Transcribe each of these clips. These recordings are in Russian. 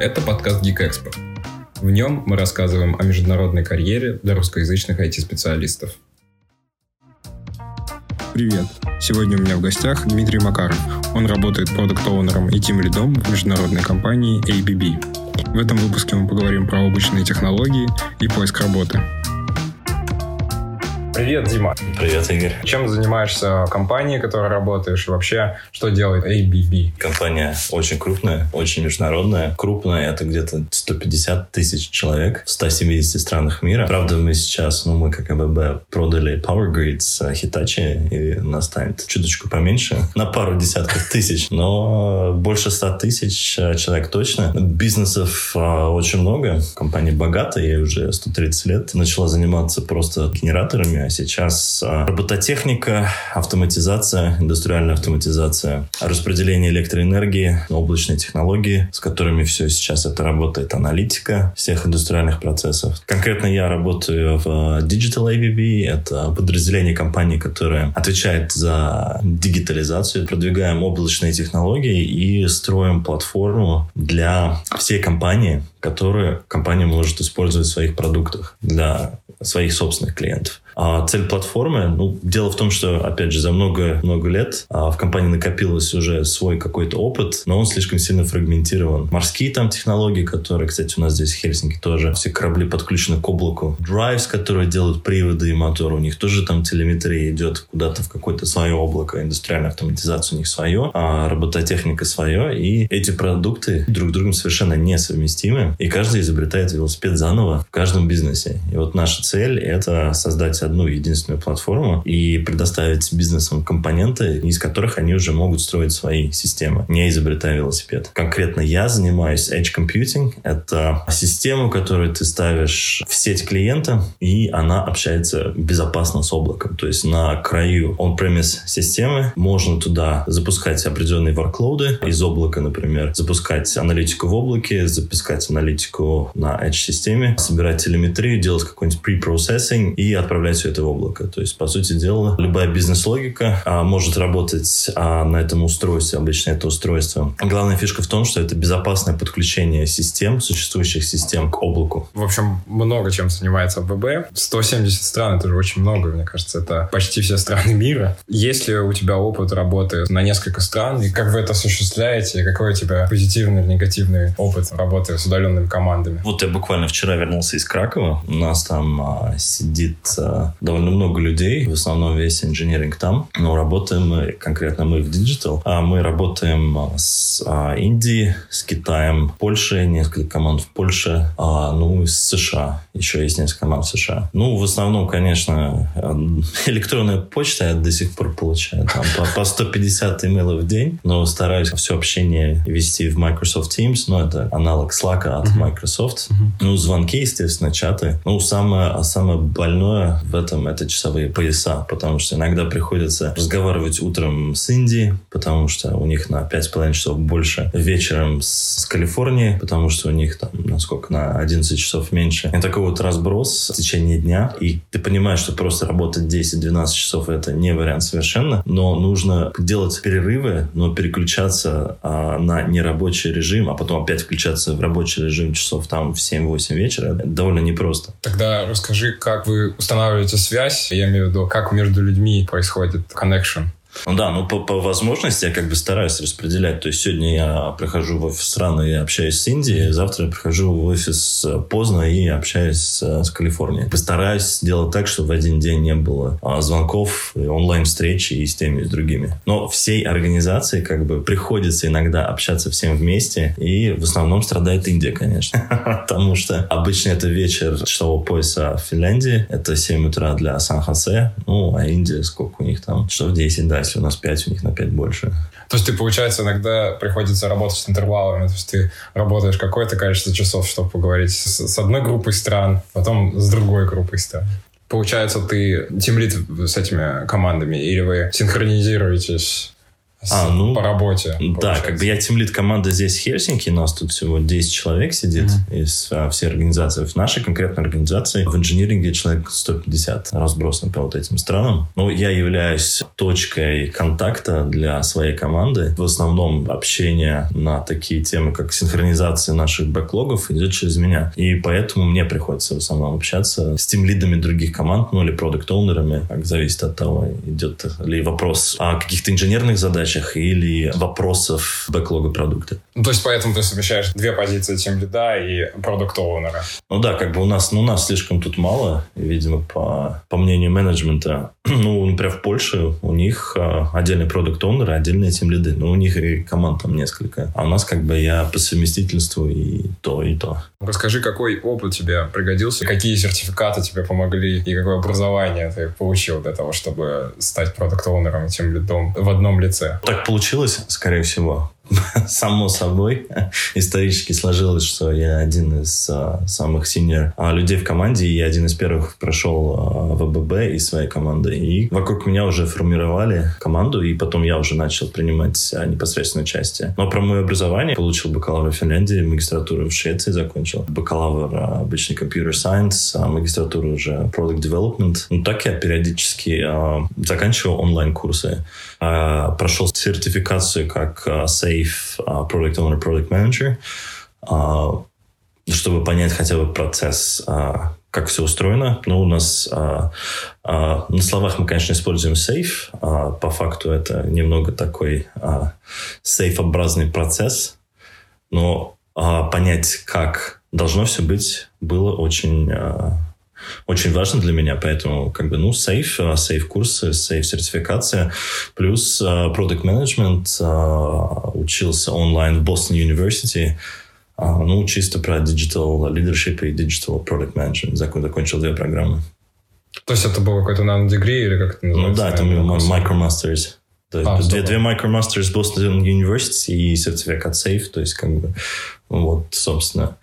Это подкаст Geek Expert. В нем мы рассказываем о международной карьере для русскоязычных IT-специалистов. Привет! Сегодня у меня в гостях Дмитрий Макаров. Он работает продукт-оунером и тим-лидом в международной компании ABB. В этом выпуске мы поговорим про обычные технологии и поиск работы. Привет, Дима. Привет, Игорь. Чем занимаешься в компании, в которой работаешь, и вообще, что делает ABB? Компания очень крупная, очень международная. Крупная — это где-то 150 тысяч человек в 170 странах мира. Правда, мы сейчас, ну, мы как АББ продали Power Grids Hitachi, и нас станет чуточку поменьше, на пару десятков тысяч, но больше 100 тысяч человек точно. Бизнесов а, очень много. Компания богатая, ей уже 130 лет. Начала заниматься просто генераторами, сейчас а, робототехника, автоматизация, индустриальная автоматизация, распределение электроэнергии, облачные технологии, с которыми все сейчас это работает, аналитика всех индустриальных процессов. Конкретно я работаю в Digital AVB, это подразделение компании, которое отвечает за дигитализацию, продвигаем облачные технологии и строим платформу для всей компании, которую компания может использовать в своих продуктах для своих собственных клиентов. А цель платформы, ну, дело в том, что, опять же, за много-много лет а, в компании накопилось уже свой какой-то опыт, но он слишком сильно фрагментирован. Морские там технологии, которые, кстати, у нас здесь в Хельсинки тоже, все корабли подключены к облаку. Драйвс, которые делают приводы и моторы, у них тоже там телеметрия идет куда-то в какое-то свое облако, индустриальная автоматизация у них свое, а робототехника свое, и эти продукты друг с другом совершенно несовместимы, и каждый изобретает велосипед заново в каждом бизнесе. И вот наша цель — это создать одну единственную платформу и предоставить бизнесам компоненты, из которых они уже могут строить свои системы, не изобретая велосипед. Конкретно я занимаюсь Edge Computing. Это система, которую ты ставишь в сеть клиента, и она общается безопасно с облаком. То есть на краю on-premise системы можно туда запускать определенные workload из облака, например, запускать аналитику в облаке, запускать аналитику на Edge-системе, собирать телеметрию, делать какой-нибудь pre-processing и отправлять все это в облако. То есть, по сути дела, любая бизнес-логика а, может работать а, на этом устройстве, обычно это устройство. Главная фишка в том, что это безопасное подключение систем, существующих систем к облаку. В общем, много чем занимается АББ. 170 стран, это же очень много, мне кажется, это почти все страны мира. Есть ли у тебя опыт работы на несколько стран, и как вы это осуществляете, и какой у тебя позитивный или негативный опыт работы с удаленными командами? Вот я буквально вчера вернулся из Кракова. У нас там а, сидит а, довольно много людей, в основном весь инженеринг там, но работаем мы, конкретно мы в Digital, а мы работаем а, с а, Индией, с Китаем, Польшей, несколько команд в Польше, а, ну и с США, еще есть несколько команд в США. Ну, в основном, конечно, электронная почта я до сих пор получаю, там по, по 150 имейлов в день, но стараюсь все общение вести в Microsoft Teams, ну, это аналог Slack от Microsoft. Uh-huh. Ну, звонки, естественно, чаты. Ну, самое, самое больное в этом это часовые пояса, потому что иногда приходится разговаривать утром с Индией, потому что у них на 5,5 часов больше, вечером с, с Калифорнией, потому что у них там, насколько, на 11 часов меньше. И такой вот разброс в течение дня, и ты понимаешь, что просто работать 10-12 часов это не вариант совершенно, но нужно делать перерывы, но переключаться а, на нерабочий режим, а потом опять включаться в рабочий режим часов там в 7-8 вечера, это довольно непросто. Тогда расскажи, как вы устанавливаете устанавливаете связь, я имею в виду, как между людьми происходит connection. Ну да, ну по, по возможности я как бы стараюсь распределять. То есть сегодня я прихожу в офис рано и общаюсь с Индией, завтра я прихожу в офис э, поздно и общаюсь с, э, с Калифорнией. Постараюсь сделать так, чтобы в один день не было а, звонков, онлайн-встречи и с теми, и с другими. Но всей организации как бы приходится иногда общаться всем вместе, и в основном страдает Индия, конечно. Потому что обычно это вечер часового пояса в Финляндии, это 7 утра для Сан-Хосе, ну, а Индия сколько у них там? Часов 10, да, если у нас 5, у них на 5 больше. То есть ты, получается, иногда приходится работать с интервалами. То есть ты работаешь какое-то количество часов, чтобы поговорить с, с одной группой стран, потом с другой группой стран. Получается, ты тимлит с этими командами, или вы синхронизируетесь а, ну, по работе. Да, как бы я тимлит команды здесь в Хельсинки, у нас тут всего 10 человек сидит mm-hmm. из а, всей организации. В нашей конкретной организации в инжиниринге человек 150 разбросан по вот этим странам. Но я являюсь точкой контакта для своей команды. В основном общение на такие темы, как синхронизация наших бэклогов идет через меня. И поэтому мне приходится в основном общаться с тимлидами других команд, ну или продукт-оунерами, как зависит от того, идет ли вопрос о каких-то инженерных задачах, задачах или вопросов бэклога продукта. Ну, то есть поэтому ты совмещаешь две позиции тем лида и продукт оунера Ну да, как бы у нас, ну, у нас слишком тут мало, видимо, по, по мнению менеджмента. ну, например, в Польше у них а, отдельный продукт оунер отдельные тем лиды. Ну, у них и команд там несколько. А у нас как бы я по совместительству и то, и то. Расскажи, какой опыт тебе пригодился, какие сертификаты тебе помогли и какое образование ты получил для того, чтобы стать продукт оунером тем лидом в одном лице? Так получилось, скорее всего. само собой исторически сложилось, что я один из а, самых синер а, людей в команде, и я один из первых прошел а, ВББ из своей команды. И вокруг меня уже формировали команду, и потом я уже начал принимать а, непосредственное участие. Но про мое образование получил бакалавр в Финляндии, магистратуру в Швеции закончил, бакалавр а, обычный computer science, а магистратуру уже product development. Ну, так я периодически а, заканчивал онлайн-курсы. А, прошел сертификацию как а, Safe а, Product Owner, Product Manager, чтобы понять хотя бы процесс, как все устроено. Но у нас на словах мы, конечно, используем Safe. По факту это немного такой safe-образный процесс. Но понять, как должно все быть, было очень очень важно для меня, поэтому как бы, ну, сейф, а, сейф курсы, сейф сертификация, плюс uh, product management, uh, учился онлайн в Boston University, ну, чисто про digital leadership и digital product management, Закон, закончил две программы. То есть это был какой-то нано-дегри или как это называется? Ну да, это micromasters. То есть а, две, две micromasters Boston University и сертификат safe, то есть как бы вот, собственно,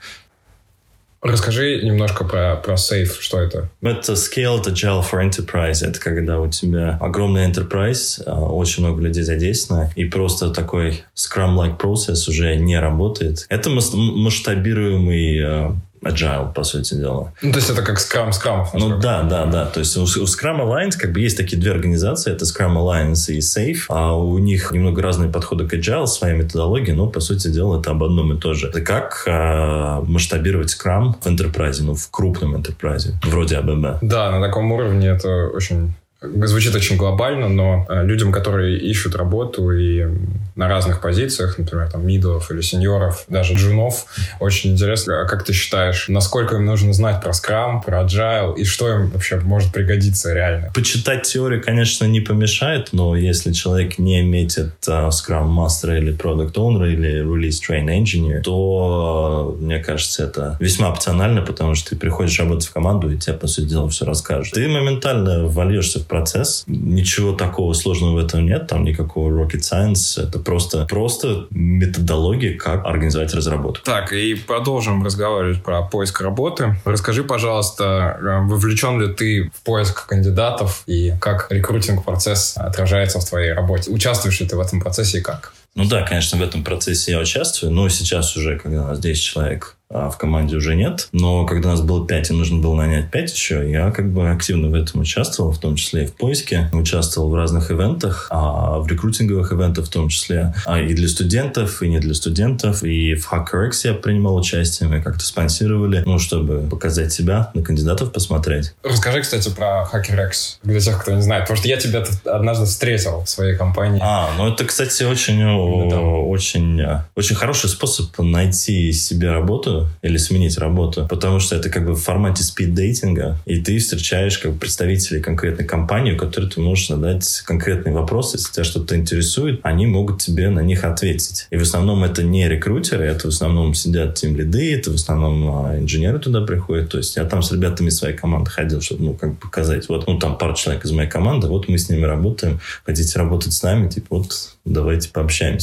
Расскажи немножко про, про Safe, что это? Это Scaled Agile for Enterprise. Это когда у тебя огромный enterprise, а, очень много людей задействовано, и просто такой Scrum-like процесс уже не работает. Это масштабируемый а, agile, по сути дела. Ну, то есть это как Scrum, Scrum. Ну, да, да, да. То есть у, у Scrum Alliance как бы есть такие две организации, это Scrum Alliance и Safe, а у них немного разные подходы к agile, своя методология, но, по сути дела, это об одном и то же. Это как э, масштабировать Scrum в enterprise, ну, в крупном enterprise, вроде АББ. Да, на таком уровне это очень Звучит очень глобально, но э, людям, которые ищут работу и на разных позициях, например, там, мидов или сеньоров, даже джунов, очень интересно, а как ты считаешь, насколько им нужно знать про Scrum, про Agile, и что им вообще может пригодиться реально? Почитать теорию, конечно, не помешает, но если человек не метит Scrum Master или Product Owner или Release Train Engineer, то, uh, мне кажется, это весьма опционально, потому что ты приходишь работать в команду, и тебе, по сути дела, все расскажут. Ты моментально вольешься в процесс. Ничего такого сложного в этом нет, там никакого rocket science. Это просто, просто методология, как организовать разработку. Так, и продолжим разговаривать про поиск работы. Расскажи, пожалуйста, э, вовлечен ли ты в поиск кандидатов и как рекрутинг-процесс отражается в твоей работе? Участвуешь ли ты в этом процессе и как? Ну да, конечно, в этом процессе я участвую, но сейчас уже, когда у нас 10 человек а в команде уже нет. Но когда нас было 5 и нужно было нанять 5 еще, я как бы активно в этом участвовал, в том числе и в поиске. Участвовал в разных ивентах, а в рекрутинговых ивентах в том числе. А и для студентов, и не для студентов. И в HackerX я принимал участие, мы как-то спонсировали, ну, чтобы показать себя, на кандидатов посмотреть. Расскажи, кстати, про HackerX, для тех, кто не знает. Потому что я тебя однажды встретил в своей компании. А, ну это, кстати, очень, очень, очень хороший способ найти себе работу или сменить работу, потому что это как бы в формате спид-дейтинга, и ты встречаешь как представителей конкретной компании, которой ты можешь задать конкретные вопросы, если тебя что-то интересует, они могут тебе на них ответить. И в основном это не рекрутеры, это в основном сидят тем лиды, это в основном а, инженеры туда приходят, то есть я там с ребятами своей команды ходил, чтобы, ну, как показать, вот, ну, там пару человек из моей команды, вот мы с ними работаем, хотите работать с нами, типа, вот, давайте пообщаемся.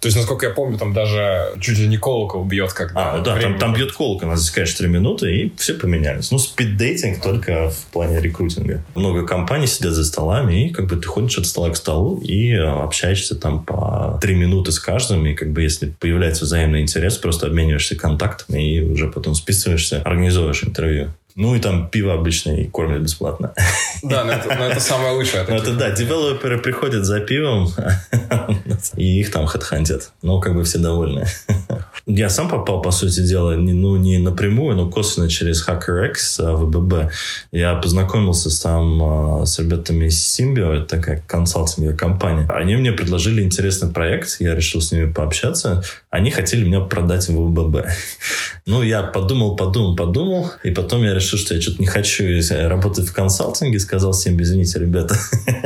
То есть, насколько я помню, там даже чуть ли не колокол бьет, когда... А, да, там, там бьет колокол, надо засекаешь 3 минуты, и все поменялись. Ну, спиддейтинг только в плане рекрутинга. Много компаний сидят за столами, и как бы ты ходишь от стола к столу и э, общаешься там по 3 минуты с каждым, и как бы если появляется взаимный интерес, просто обмениваешься контактами и уже потом списываешься, организовываешь интервью. Ну и там пиво обычно и кормят бесплатно. Да, но это, но это самое лучшее. Ну это да, девелоперы приходят за пивом, и их там хедхантят. Ну, как бы все довольны. Я сам попал, по сути дела, не, ну, не напрямую, но косвенно через HackerX а, в ВББ. Я познакомился там а, с ребятами из Symbio, это такая консалтинговая компания. Они мне предложили интересный проект, я решил с ними пообщаться. Они хотели меня продать в ВББ. Ну, я подумал, подумал, подумал, и потом я решил, что я что-то не хочу работать в консалтинге, сказал всем, извините, ребята,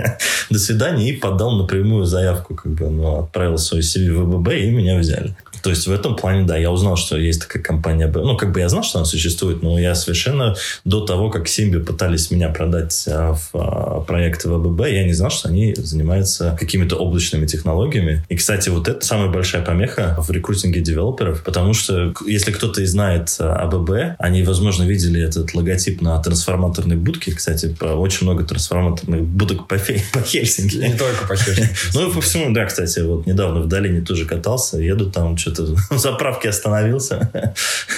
до свидания, и подал напрямую заявку, как бы, ну, отправил свой CV в ВББ, и меня взяли. То есть в этом плане, да, я узнал, что есть такая компания. Ну, как бы я знал, что она существует, но я совершенно до того, как Симби пытались меня продать а, в а, проекты ВББ, я не знал, что они занимаются какими-то облачными технологиями. И, кстати, вот это самая большая помеха в рекрутинге девелоперов, потому что если кто-то и знает АББ, они, возможно, видели этот логотип на трансформаторной будке. Кстати, очень много трансформаторных будок по, по Хельсинки. Не только по Хельсинки. Ну, по всему, да, кстати, вот недавно в долине тоже катался, еду там, что что-то в заправке остановился.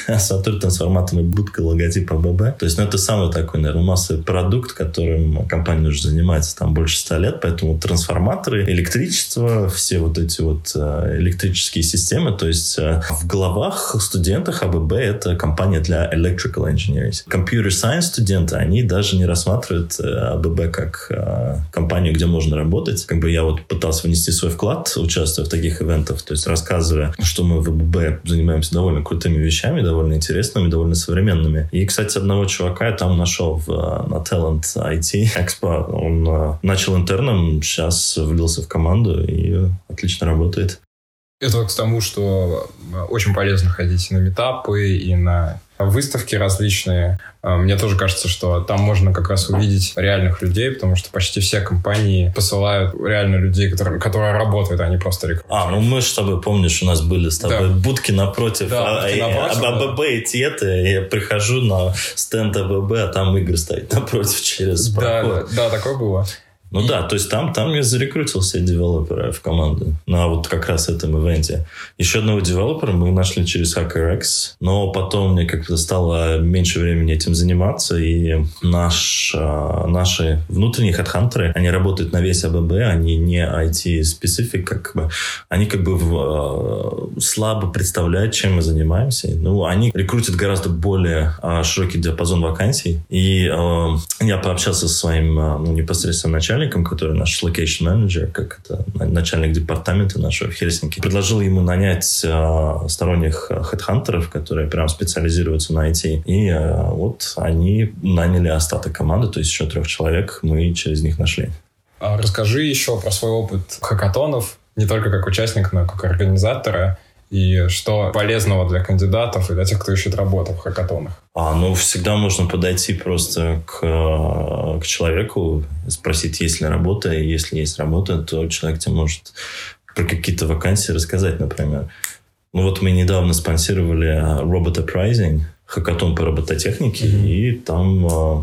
Смотрю, трансформаторная будка, логотип АББ. То есть, ну, это самый такой, наверное, массовый продукт, которым компания уже занимается там больше ста лет. Поэтому трансформаторы, электричество, все вот эти вот э, электрические системы. То есть, э, в головах студентах АББ это компания для electrical engineers. Computer science студенты, они даже не рассматривают э, АББ как компанию, где можно работать. Как бы я вот пытался внести свой вклад, участвуя в таких ивентах, то есть рассказывая, что мы в ВБ занимаемся довольно крутыми вещами, довольно интересными, довольно современными. И, кстати, одного чувака я там нашел в, э, на Talent IT Expo. Он э, начал интерном, сейчас влился в команду и отлично работает. Это к тому, что очень полезно ходить на метапы и на выставки различные. А, мне тоже кажется, что там можно как раз увидеть реальных людей, потому что почти все компании посылают реально людей, которые, которые работают, а не просто рекрутируют. А, ну мы с тобой, помнишь, у нас были с тобой да. будки напротив да, а, будки напротив, а, АББ да. и Теты. Я прихожу на стенд АББ, а там Игорь стоит напротив через да, проход. Да, да, такое было. Ну да, то есть там, там я зарекрутил все девелопера в команду на вот как раз этом ивенте. Еще одного девелопера мы нашли через HackerX, но потом мне как-то стало меньше времени этим заниматься, и наш, а, наши внутренние хедхантеры, они работают на весь АББ, они не IT-специфик, как бы, они как бы в, а, слабо представляют, чем мы занимаемся. Ну, они рекрутят гораздо более а, широкий диапазон вакансий, и я пообщался со своим ну, непосредственно начальником, начальником, который наш location менеджер, как это начальник департамента нашего в Хельсинки, предложил ему нанять э, сторонних хедхантеров, которые прям специализируются на IT. И э, вот они наняли остаток команды, то есть еще трех человек мы через них нашли. А расскажи еще про свой опыт хакатонов, не только как участника, но и как организатора и что полезного для кандидатов и для тех, кто ищет работу в хакатонах? А, ну, всегда можно подойти просто к, э, к человеку, спросить, есть ли работа, и если есть работа, то человек тебе может про какие-то вакансии рассказать, например. Ну, вот мы недавно спонсировали Robot Uprising, хакатон по робототехнике, mm-hmm. и там э,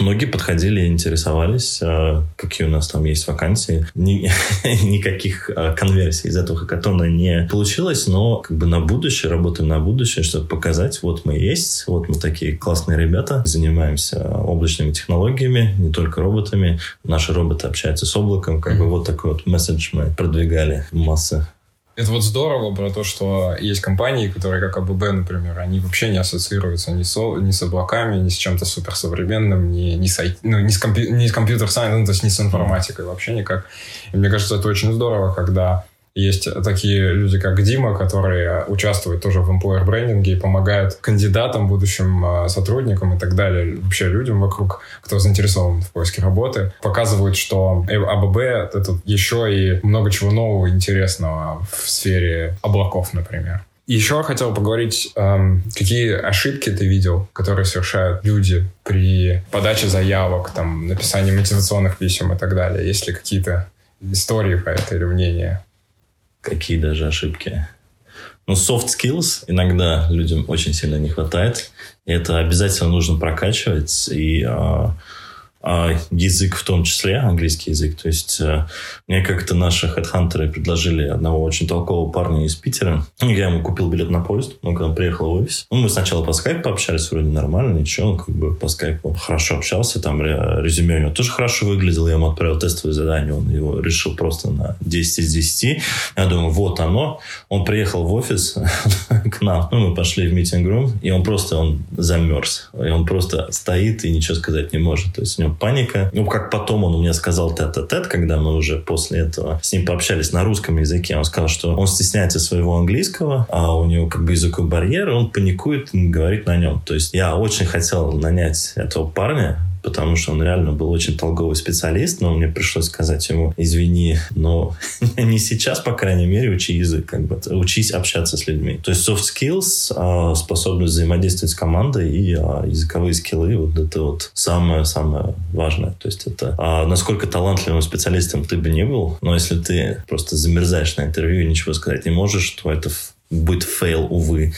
Многие подходили и интересовались, а, какие у нас там есть вакансии. Ни, никаких а, конверсий из этого хакатона не получилось, но как бы на будущее, работаем на будущее, чтобы показать, вот мы есть, вот мы такие классные ребята, занимаемся облачными технологиями, не только роботами. Наши роботы общаются с облаком, как mm-hmm. бы вот такой вот месседж мы продвигали массы. Это вот здорово про то, что есть компании, которые, как АББ, например, они вообще не ассоциируются ни с, ни с облаками, ни с чем-то суперсовременным, ни, ни, с, ну, ни, с, компью, ни с компьютер-сайенс, ну, то есть ни с информатикой вообще никак. И мне кажется, это очень здорово, когда есть такие люди, как Дима, которые участвуют тоже в employer брендинге и помогают кандидатам, будущим а, сотрудникам и так далее, вообще людям вокруг, кто заинтересован в поиске работы, показывают, что АББ — это еще и много чего нового интересного в сфере облаков, например. Еще хотел поговорить, эм, какие ошибки ты видел, которые совершают люди при подаче заявок, там, написании мотивационных писем и так далее. Есть ли какие-то истории по этой или мнения? Какие даже ошибки? Ну, soft skills иногда людям очень сильно не хватает. И это обязательно нужно прокачивать. И а язык в том числе, английский язык. То есть э, мне как-то наши хедхантеры предложили одного очень толкового парня из Питера. Я ему купил билет на поезд, он когда приехал в офис. Ну, мы сначала по скайпу пообщались, вроде нормально, ничего, он как бы по скайпу хорошо общался, там резюме у него тоже хорошо выглядело, я ему отправил тестовое задание, он его решил просто на 10 из 10. Я думаю, вот оно. Он приехал в офис к нам, ну, мы пошли в митинг-рум, и он просто, он замерз. И он просто стоит и ничего сказать не может. То есть у него паника. Ну, как потом он мне сказал тет-а-тет, когда мы уже после этого с ним пообщались на русском языке. Он сказал, что он стесняется своего английского, а у него как бы языковой барьер, он паникует и говорит на нем. То есть я очень хотел нанять этого парня, потому что он реально был очень толковый специалист, но мне пришлось сказать ему, извини, но не сейчас, по крайней мере, учи язык, как бы, учись общаться с людьми. То есть soft skills, а, способность взаимодействовать с командой и а, языковые скиллы, вот это вот самое-самое важное. То есть это а, насколько талантливым специалистом ты бы не был, но если ты просто замерзаешь на интервью и ничего сказать не можешь, то это будет fail, увы.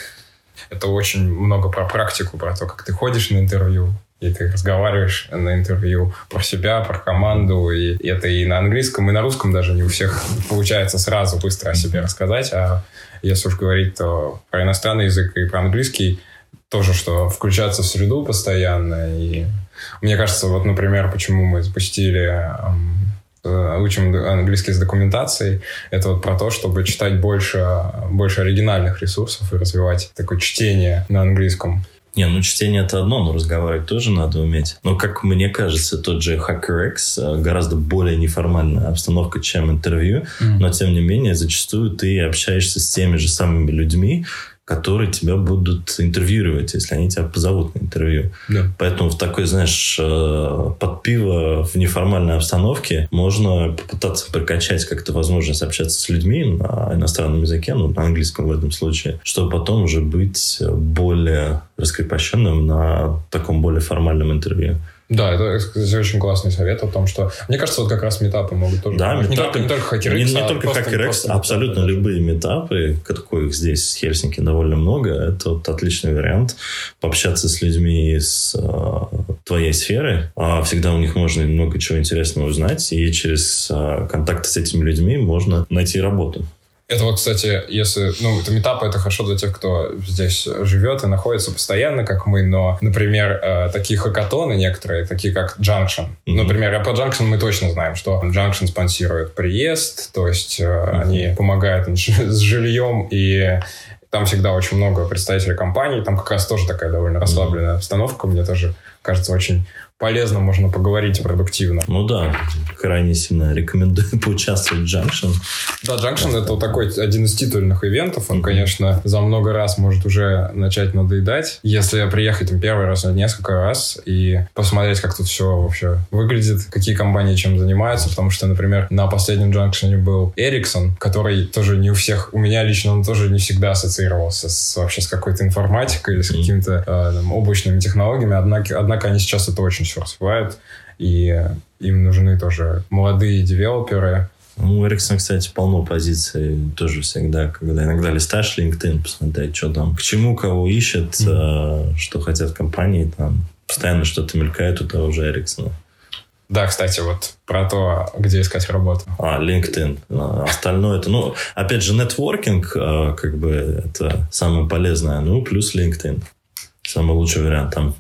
Это очень много про практику, про то, как ты ходишь на интервью, и ты разговариваешь на интервью про себя, про команду, и это и на английском, и на русском даже не у всех получается сразу быстро о себе рассказать, а если уж говорить, то про иностранный язык и про английский тоже, что включаться в среду постоянно, и мне кажется, вот, например, почему мы запустили э, учим английский с документацией, это вот про то, чтобы читать больше, больше оригинальных ресурсов и развивать такое чтение на английском. Не, ну чтение это одно, но разговаривать тоже надо уметь. Но, как мне кажется, тот же HackerX э, гораздо более неформальная обстановка, чем интервью. Mm-hmm. Но, тем не менее, зачастую ты общаешься с теми же самыми людьми, которые тебя будут интервьюировать, если они тебя позовут на интервью. Да. Поэтому в такой, знаешь, э, под пиво в неформальной обстановке можно попытаться прокачать как-то возможность общаться с людьми на иностранном языке, ну, на английском в этом случае, чтобы потом уже быть более раскрепощенным на таком более формальном интервью. Да, это, кстати, очень классный совет о том, что... Мне кажется, вот как раз метапы могут тоже... Да, метапы, не, только, не только HackerX, не, не а только просто, HackerX, просто абсолютно метапы, любые метапы, каких здесь в Хельсинки довольно много, это вот отличный вариант пообщаться с людьми из э, твоей сферы. А всегда у них можно много чего интересного узнать, и через э, контакты с этими людьми можно найти работу. Это вот, кстати, если... Ну, это метапы, это хорошо для тех, кто здесь живет и находится постоянно, как мы, но, например, э, такие хакатоны некоторые, такие как Junction. Mm-hmm. Например, по Junction мы точно знаем, что Junction спонсирует приезд, то есть mm-hmm. они помогают с жильем и там всегда очень много представителей компаний, там как раз тоже такая довольно расслабленная обстановка, мне тоже кажется очень полезно, можно поговорить продуктивно. Ну да, крайне сильно рекомендую поучаствовать в Junction. Да, Junction это вот такой один из титульных ивентов. Он, конечно, за много раз может уже начать надоедать. Если приехать там первый раз, несколько раз и посмотреть, как тут все вообще выглядит, какие компании чем занимаются, потому что, например, на последнем Junction был Ericsson, который тоже не у всех, у меня лично он тоже не всегда ассоциировался с, вообще с какой-то информатикой или с какими-то э, там, облачными технологиями, однако, однако они сейчас это очень все развивают, и им нужны тоже молодые девелоперы. Ну, у Ericsson, кстати, полно позиций тоже всегда, когда иногда листаешь LinkedIn, посмотреть, что там, к чему кого ищет, mm-hmm. что хотят компании, там постоянно что-то мелькает у того же Ericsson. Да, кстати, вот про то, где искать работу. А, LinkedIn. А, остальное это, ну, опять же, нетворкинг, а, как бы, это самое полезное. Ну, плюс LinkedIn. Самый лучший вариант. Там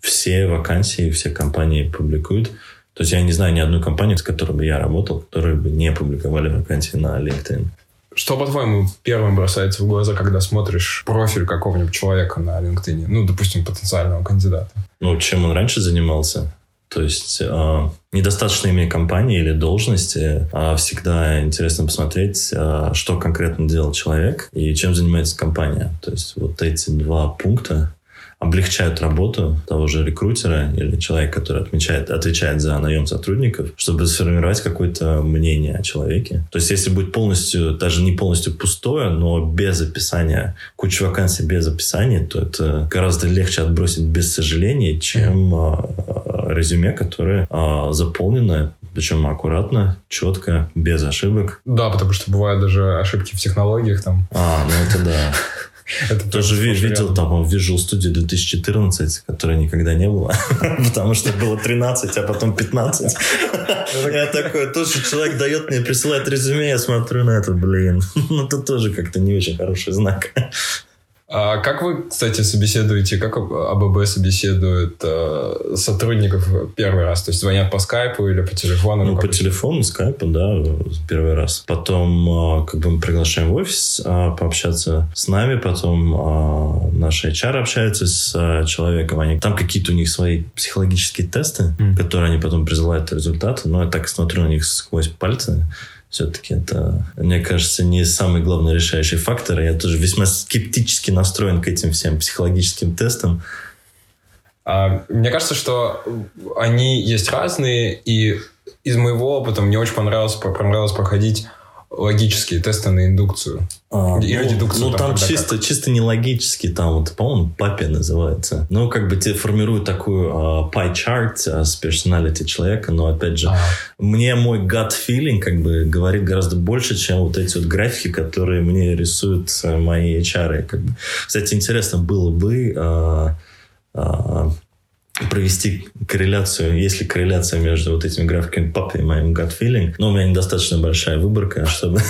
все вакансии, все компании публикуют. То есть я не знаю ни одной компании, с которой бы я работал, которые бы не публиковали вакансии на LinkedIn. Что, по-твоему, первым бросается в глаза, когда смотришь профиль какого-нибудь человека на LinkedIn? Ну, допустим, потенциального кандидата. Ну, чем он раньше занимался? То есть э, недостаточно иметь компании или должности, а всегда интересно посмотреть, э, что конкретно делал человек и чем занимается компания. То есть вот эти два пункта облегчают работу того же рекрутера или человека, который отмечает, отвечает за наем сотрудников, чтобы сформировать какое-то мнение о человеке. То есть, если будет полностью, даже не полностью пустое, но без описания, куча вакансий без описания, то это гораздо легче отбросить без сожаления, чем mm-hmm. резюме, которое а, заполнено Причем аккуратно, четко, без ошибок. Да, потому что бывают даже ошибки в технологиях там. А, ну это да. Это тоже ви- видел там в Visual Studio 2014, которой никогда не было, потому что было 13, а потом 15. Я такой, тоже человек дает мне, присылает резюме, я смотрю на это, блин. Ну, это тоже как-то не очень хороший знак. А как вы, кстати, собеседуете, как АББ собеседует э, сотрудников первый раз? То есть звонят по скайпу или по телефону? Ну, по телефону, скайпу, да, первый раз. Потом э, как бы мы приглашаем в офис э, пообщаться с нами, потом э, наш HR общается с э, человеком. Они, там какие-то у них свои психологические тесты, mm. которые они потом призывают результаты. Но я так смотрю на них сквозь пальцы все-таки это, мне кажется, не самый главный решающий фактор. Я тоже весьма скептически настроен к этим всем психологическим тестам. А, мне кажется, что они есть разные, и из моего опыта мне очень понравилось, понравилось проходить логические тесты на индукцию. А, Или ну, дедукцию. Ну, там, там чисто, как. чисто не логически, там вот, по-моему, папе называется. Ну, как бы тебе формируют такую uh, pie chart uh, с персоналити человека, но, опять же, а. мне мой gut feeling как бы говорит гораздо больше, чем вот эти вот графики, которые мне рисуют uh, мои HR. Как бы. Кстати, интересно было бы uh, uh, провести корреляцию, есть ли корреляция между вот этими графиками папы и моим gut feeling. Но у меня недостаточно большая выборка, чтобы...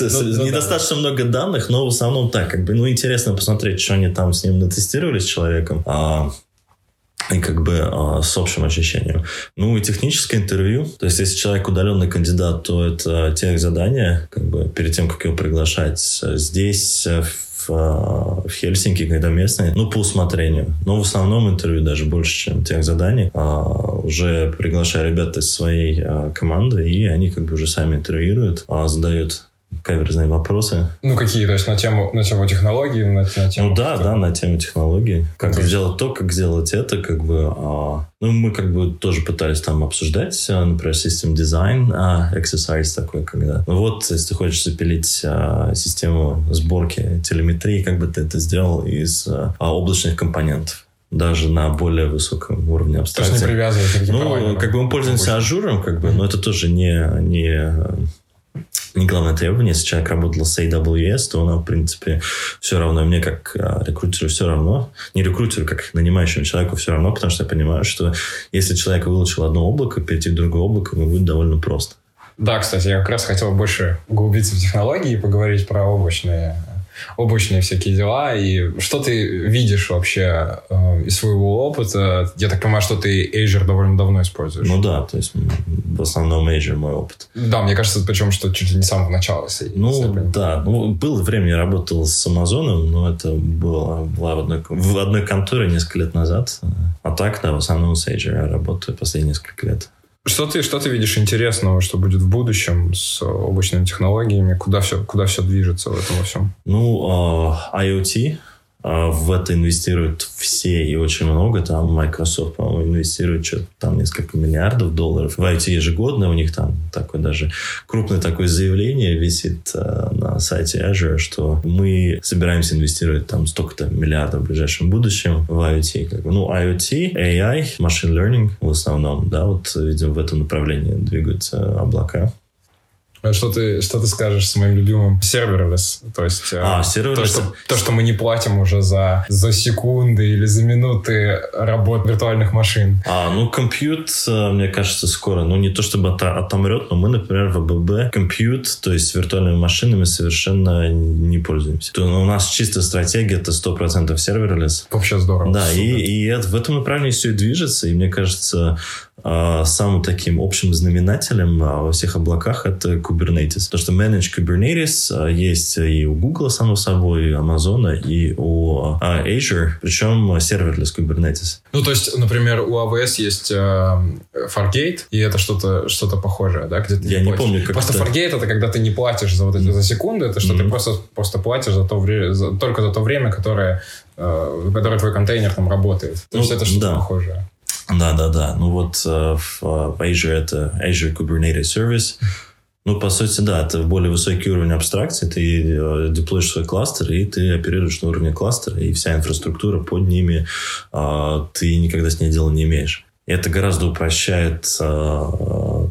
Ну, недостаточно много данных, но в основном так, как бы, ну, интересно посмотреть, что они там с ним натестировали, с человеком. А, и как бы а, с общим ощущением. Ну и техническое интервью. То есть, если человек удаленный кандидат, то это тех задания, как бы перед тем, как его приглашать. Здесь в в, в Хельсинки, когда местные, ну, по усмотрению. Но в основном интервью даже больше, чем тех заданий. А, уже приглашаю ребят из своей а, команды, и они как бы уже сами интервьюируют, а, задают каверзные вопросы. Ну, какие? То есть на тему, на тему технологий? На, на тему ну да, да, на тему технологий. Как okay. сделать то, как сделать это, как бы... А, ну, мы как бы тоже пытались там обсуждать, а, например, систем дизайн, а, exercise такой, когда... Ну вот, если ты хочешь запилить а, систему сборки телеметрии, как бы ты это сделал из а, облачных компонентов даже на более высоком уровне абстракции. То есть не привязывать Ну, как бы мы пользуемся Azure 'ом, как бы, но это тоже не, не не главное требование. Если человек работал с AWS, то он, в принципе, все равно. Мне, как а, рекрутеру, все равно. Не рекрутеру, как нанимающему человеку все равно, потому что я понимаю, что если человек выучил одно облако, перейти к другому облаку ему будет довольно просто. Да, кстати, я как раз хотел больше углубиться в технологии и поговорить про облачные облачные всякие дела. И что ты видишь вообще э, из своего опыта? Я так понимаю, что ты Azure довольно давно используешь. Ну да, то есть в основном Azure мой опыт. Да, мне кажется, причем, что чуть ли не с самого начала. Ну да, ну было время, я работал с Амазоном, но это было, была в одной, в одной конторе несколько лет назад. А так, да, в основном с Azure я работаю последние несколько лет. Что ты, что ты видишь интересного, что будет в будущем с облачными технологиями? Куда все, куда все движется в этом во всем? Ну, uh, IoT а, в это инвестируют все и очень много. Там Microsoft, по-моему, инвестирует что-то там несколько миллиардов долларов. В IT ежегодно у них там такое даже крупное такое заявление висит э, на сайте Azure, что мы собираемся инвестировать там столько-то миллиардов в ближайшем будущем в IoT. Как бы. Ну, IoT, AI, machine learning в основном, да, вот, видимо, в этом направлении двигаются облака. Что ты, что ты скажешь с моим любимым serverless? То есть а, serverless. То, что, то, что мы не платим уже за, за секунды или за минуты работы виртуальных машин. А, ну, компьют, э, мне кажется, скоро. Ну, не то чтобы это отомрет, но мы, например, в АББ компьют, то есть виртуальными машинами совершенно не пользуемся. То у нас чистая стратегия это 100% serverless. Вообще здорово. Да, и, и в этом направлении все и движется. И мне кажется, а, самым таким общим знаменателем а, во всех облаках это Kubernetes. То, что Manage Kubernetes а, есть и у Google, само собой, и у Amazon, и у Azure, причем серверлess Kubernetes. Ну, то есть, например, у AWS есть э, Fargate, и это что-то что похожее, да? Где ты Я не, не помню, как Просто это... Fargate это когда ты не платишь за вот эти за секунды, это что mm-hmm. ты просто, просто платишь за то время, за, только за то время, которое, э, которое твой контейнер там работает. То ну, есть это что-то да. похожее. Да, да, да. Ну вот э, в, в Azure это Azure Kubernetes Service. Ну, по сути, да, это более высокий уровень абстракции. Ты э, деплоишь свой кластер, и ты оперируешь на уровне кластера, и вся инфраструктура под ними, э, ты никогда с ней дела не имеешь. Это гораздо упрощает э,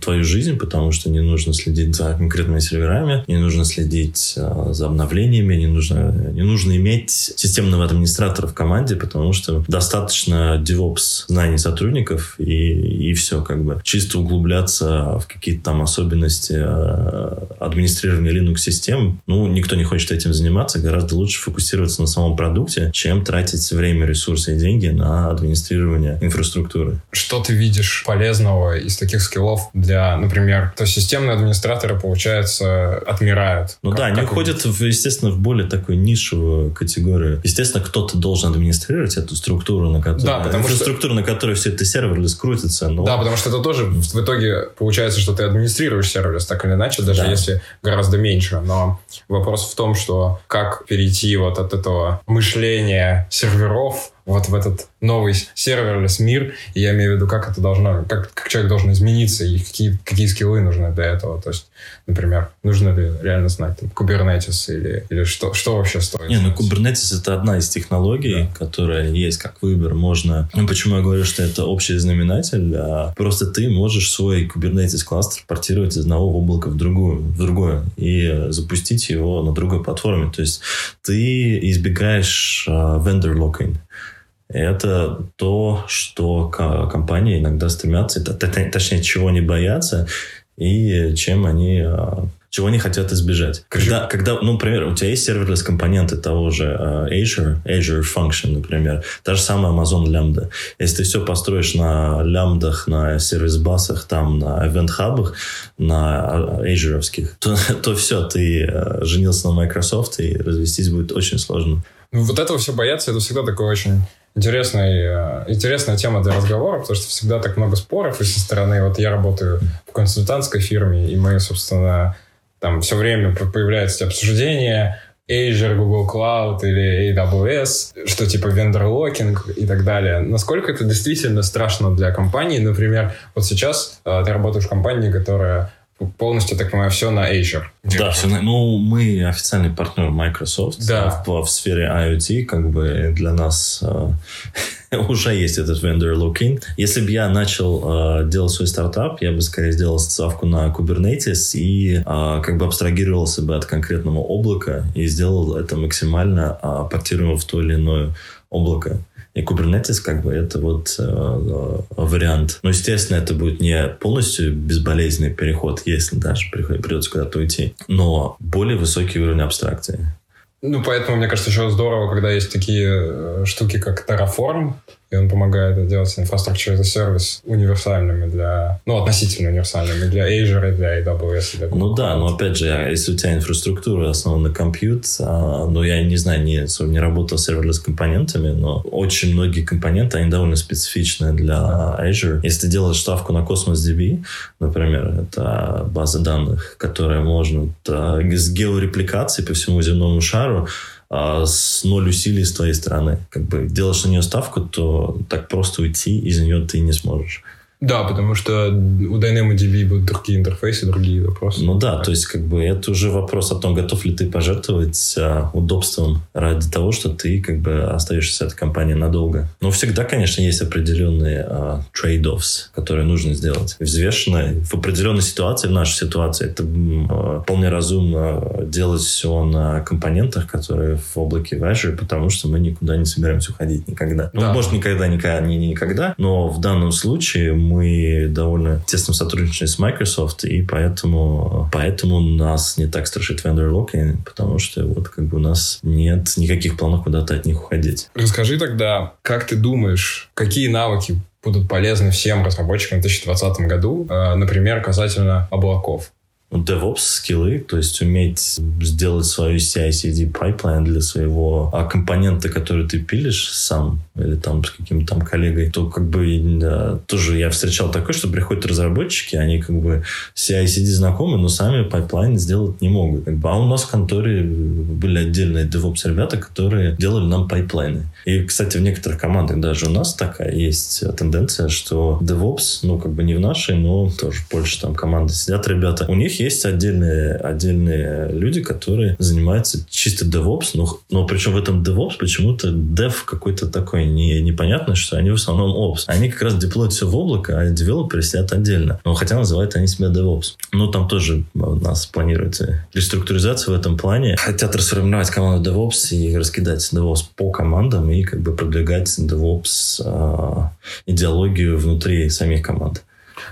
твою жизнь, потому что не нужно следить за конкретными серверами, не нужно следить э, за обновлениями, не нужно, не нужно иметь системного администратора в команде, потому что достаточно DevOps знаний сотрудников и, и все, как бы. Чисто углубляться в какие-то там особенности э, администрирования Linux-систем, ну, никто не хочет этим заниматься, гораздо лучше фокусироваться на самом продукте, чем тратить время, ресурсы и деньги на администрирование инфраструктуры что ты видишь полезного из таких скиллов для, например, то системные администраторы, получается, отмирают? Ну как, да, они уходят, в, естественно, в более такую нишевую категорию. Естественно, кто-то должен администрировать эту структуру, на которой, да, потому инфраструктуру, что... на которой все это serverless крутится. Но... Да, потому что это тоже в итоге получается, что ты администрируешь сервис так или иначе, даже да. если гораздо меньше. Но вопрос в том, что как перейти вот от этого мышления серверов вот в этот новый serverless мир, и я имею в виду, как это должно, как, как человек должен измениться, и какие, какие скиллы нужны для этого. То есть, например, нужно ли реально знать там, Kubernetes или, или что, что вообще стоит? Не, ну Kubernetes это одна из технологий, да. которая есть как выбор. Можно... Ну, почему я говорю, что это общий знаменатель? А просто ты можешь свой Kubernetes кластер портировать из одного облака в другую, в другое и запустить его на другой платформе. То есть ты избегаешь э, vendor lock-in. Это то, что компании иногда стремятся, точнее, чего они боятся и чем они а, чего они хотят избежать. Когда, когда, ну, например, у тебя есть serverless компоненты того же э, Azure, Azure Function, например, та же самая Amazon Lambda. Если ты все построишь на лямбдах, на service bus 'ах, там, на event hub 'ах, на Azure, то, то все, ты женился на Microsoft, и развестись будет очень сложно. Ну, вот этого все бояться, это всегда такое очень интересный, э, интересная тема для разговора, потому что всегда так много споров, и со стороны, вот я работаю в консультантской фирме, и мы, собственно, там все время появляются обсуждения, Azure, Google Cloud или AWS, что типа vendor locking и так далее. Насколько это действительно страшно для компании? Например, вот сейчас э, ты работаешь в компании, которая полностью, так понимаю, все на Azure. Да, все на, ну, мы официальный партнер Microsoft да. в, в сфере IoT, как бы для нас э, уже есть этот vendor looking. Если бы я начал э, делать свой стартап, я бы скорее сделал ставку на Kubernetes и э, как бы абстрагировался бы от конкретного облака и сделал это максимально э, портируемо в то или иное облако. И Kubernetes как бы это вот э, э, вариант. Но, естественно, это будет не полностью безболезненный переход, если даже придется куда-то уйти, но более высокий уровень абстракции. Ну, поэтому, мне кажется, еще здорово, когда есть такие э, штуки, как Terraform, и он помогает делать инфраструктуру a сервис универсальными для, ну, относительно универсальными для Azure, для AWS. Для ну да, но опять же, если у тебя инфраструктура основана на компьют, а, ну, я не знаю, не, не работал с serverless компонентами, но очень многие компоненты, они довольно специфичны для Azure. Если ты делаешь ставку на Cosmos DB, например, это база данных, которая можно с георепликацией по всему земному шару а, с ноль усилий с твоей стороны. Как бы делаешь на нее ставку, то так просто уйти из нее ты не сможешь. Да, потому что у DynamoDB будут другие интерфейсы, другие вопросы. Ну да, то есть как бы это уже вопрос о том, готов ли ты пожертвовать а, удобством ради того, что ты как бы остаешься с этой компанией надолго. Но всегда, конечно, есть определенные а, trade-offs, которые нужно сделать. Взвешенно в определенной ситуации, в нашей ситуации, это а, вполне разумно делать все на компонентах, которые в облаке в Azure, потому что мы никуда не собираемся уходить никогда. Ну, да. может, никогда, никогда, не никогда, но в данном случае мы довольно тесно сотрудничаем с Microsoft, и поэтому, поэтому нас не так страшит vendor locking, потому что вот как бы у нас нет никаких планов куда-то от них уходить. Расскажи тогда, как ты думаешь, какие навыки будут полезны всем разработчикам в 2020 году, э, например, касательно облаков? DevOps скиллы, то есть уметь сделать свою CI-CD pipeline для своего а компонента, который ты пилишь сам или там с каким-то там коллегой, то как бы да, тоже я встречал такое, что приходят разработчики, они как бы CI-CD знакомы, но сами пайплайн сделать не могут. Как бы, а у нас в конторе были отдельные DevOps ребята, которые делали нам пайплайны. И, кстати, в некоторых командах даже у нас такая есть тенденция, что DevOps, ну, как бы не в нашей, но тоже больше там команды сидят ребята. У них есть отдельные, отдельные люди, которые занимаются чисто DevOps, но, но причем в этом DevOps почему-то Dev какой-то такой не, непонятный, что они в основном Ops. Они как раз деплоят все в облако, а девелоперы сидят отдельно. Но хотя называют они себя DevOps. Ну, там тоже у нас планируется реструктуризация в этом плане. Хотят расформировать команду DevOps и раскидать DevOps по командам и как бы продвигать DevOps э, идеологию внутри самих команд.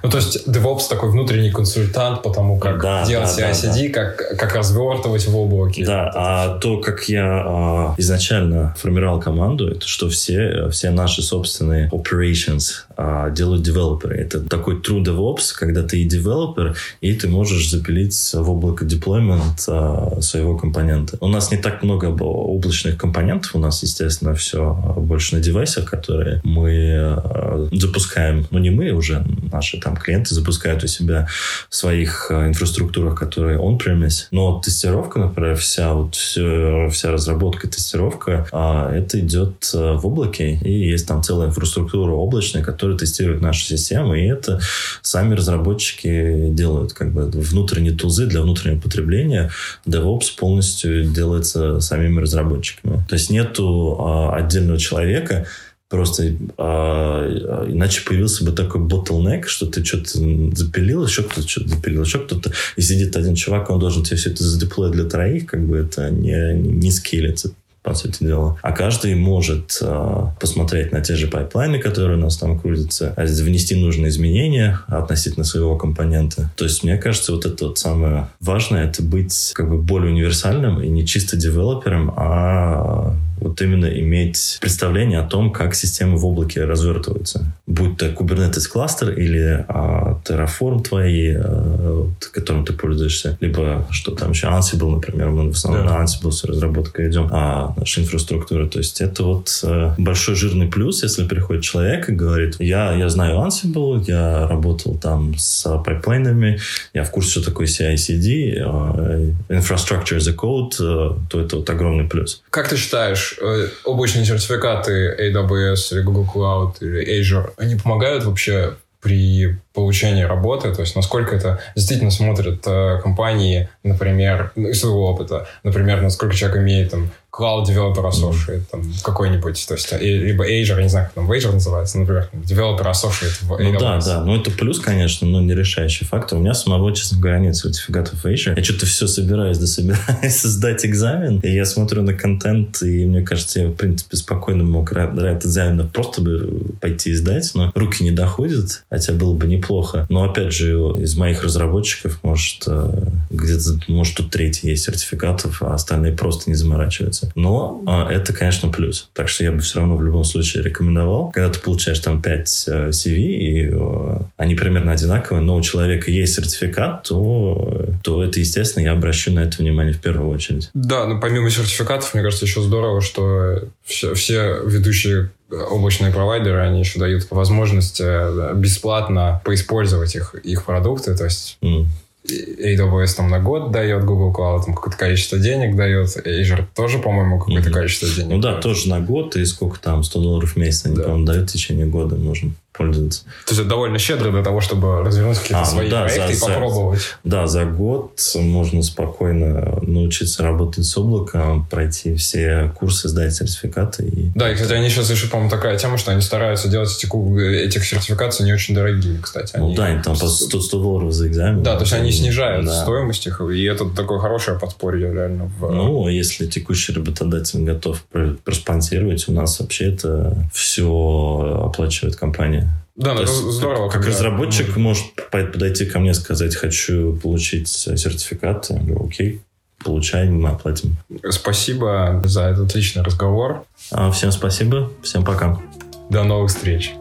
Ну, то есть DevOps такой внутренний консультант по тому, как да, делать да, CI-CD, да, как, как развертывать в облаке. Да, а то, как я а, изначально формировал команду, это что все, все наши собственные operations а, делают девелоперы. Это такой true DevOps, когда ты и девелопер, и ты можешь запилить в облако деплоймент а, своего компонента. У нас не так много облачных компонентов, у нас, естественно, все больше на девайсах, которые мы а, запускаем, ну не мы уже, наши там клиенты запускают у себя в своих инфраструктурах, которые on-premise. Но тестировка, например, вся вот все, вся разработка, тестировка, а, это идет в облаке, и есть там целая инфраструктура облачная, которая тестирует нашу систему, и это сами разработчики делают как бы внутренние тулзы для внутреннего потребления. DevOps полностью делается самими разработчиками. То есть нету а, отдельного человека, Просто а, иначе появился бы такой bottleneck, что ты что-то запилил, еще кто-то что-то запилил, еще кто-то, и сидит один чувак, он должен тебе все это задеплоить для троих, как бы это не, не скейлится по сути дела. А каждый может э, посмотреть на те же пайплайны, которые у нас там крутятся, а внести нужные изменения относительно своего компонента. То есть, мне кажется, вот это вот самое важное, это быть как бы более универсальным и не чисто девелопером, а вот именно иметь представление о том, как системы в облаке развертываются. Будь то Kubernetes кластер или а, Terraform твои, а, которым ты пользуешься, либо что там еще, Ansible, например, мы в основном да. на Ansible с разработкой идем, а наша инфраструктура. То есть это вот а, большой жирный плюс, если приходит человек и говорит, я, я знаю Ansible, я работал там с пайплайнами, я в курсе, что такое CI-CD, а, Infrastructure as a Code, а, то это вот огромный плюс. Как ты считаешь, Э, облачные сертификаты AWS или Google Cloud или Azure, они помогают вообще при получения работы, то есть насколько это действительно смотрят э, компании, например, из своего опыта, например, насколько человек имеет там Developer Associate, там, какой-нибудь, то есть, либо Azure, я не знаю, как там Azure называется, например, Developer Associate в AWS. Ну да, да, ну это плюс, конечно, но не решающий фактор. У меня самого, честно говоря, нет сертификатов Azure. Я что-то все собираюсь, да собираюсь сдать экзамен, и я смотрю на контент, и мне кажется, я, в принципе, спокойно мог ради экзамена просто бы пойти и сдать, но руки не доходят, хотя было бы неплохо. Но, опять же, из моих разработчиков, может, э, где-то, может, тут третий есть сертификатов, а остальные просто не заморачиваются разницы. Но а, это, конечно, плюс. Так что я бы все равно в любом случае рекомендовал. Когда ты получаешь там 5 э, CV, и э, они примерно одинаковые, но у человека есть сертификат, то, то это, естественно, я обращу на это внимание в первую очередь. Да, но помимо сертификатов, мне кажется, еще здорово, что все, все ведущие облачные провайдеры, они еще дают возможность э, бесплатно поиспользовать их, их продукты. То есть mm. AWS там на год дает, Google Cloud там какое-то количество денег дает, Azure тоже, по-моему, какое-то mm-hmm. количество денег. Ну да, дает. тоже на год, и сколько там, 100 долларов в месяц они, да. по-моему, дают в течение года, можно пользоваться. То есть это довольно щедро для того, чтобы развернуть какие-то а, ну свои ну да, проекты за, и попробовать. Да, за год можно спокойно научиться работать с облаком, пройти все курсы, сдать сертификаты. И... Да, и, кстати, они сейчас еще, по-моему, такая тема, что они стараются делать эти, этих сертификаций не очень дорогие, кстати. Ну они... Ну да, они там по 100, 100 долларов за экзамен. Да, то есть они снижают да. стоимость их, и это такое хорошее подспорье реально. В... Ну, а если текущий работодатель готов проспонсировать, у нас вообще это все оплачивает компания. Да, ну, здорово. Как, как разработчик может подойти ко мне и сказать, хочу получить сертификат. Я говорю, окей, получаем, мы оплатим. Спасибо за этот отличный разговор. А, всем спасибо, всем пока. До новых встреч.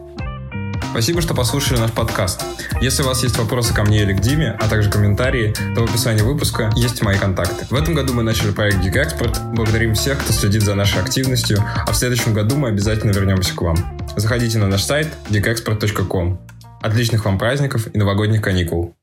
Спасибо, что послушали наш подкаст. Если у вас есть вопросы ко мне или к Диме, а также комментарии, то в описании выпуска есть мои контакты. В этом году мы начали проект Geek Expert. Благодарим всех, кто следит за нашей активностью, а в следующем году мы обязательно вернемся к вам. Заходите на наш сайт geekexpert.com. Отличных вам праздников и новогодних каникул!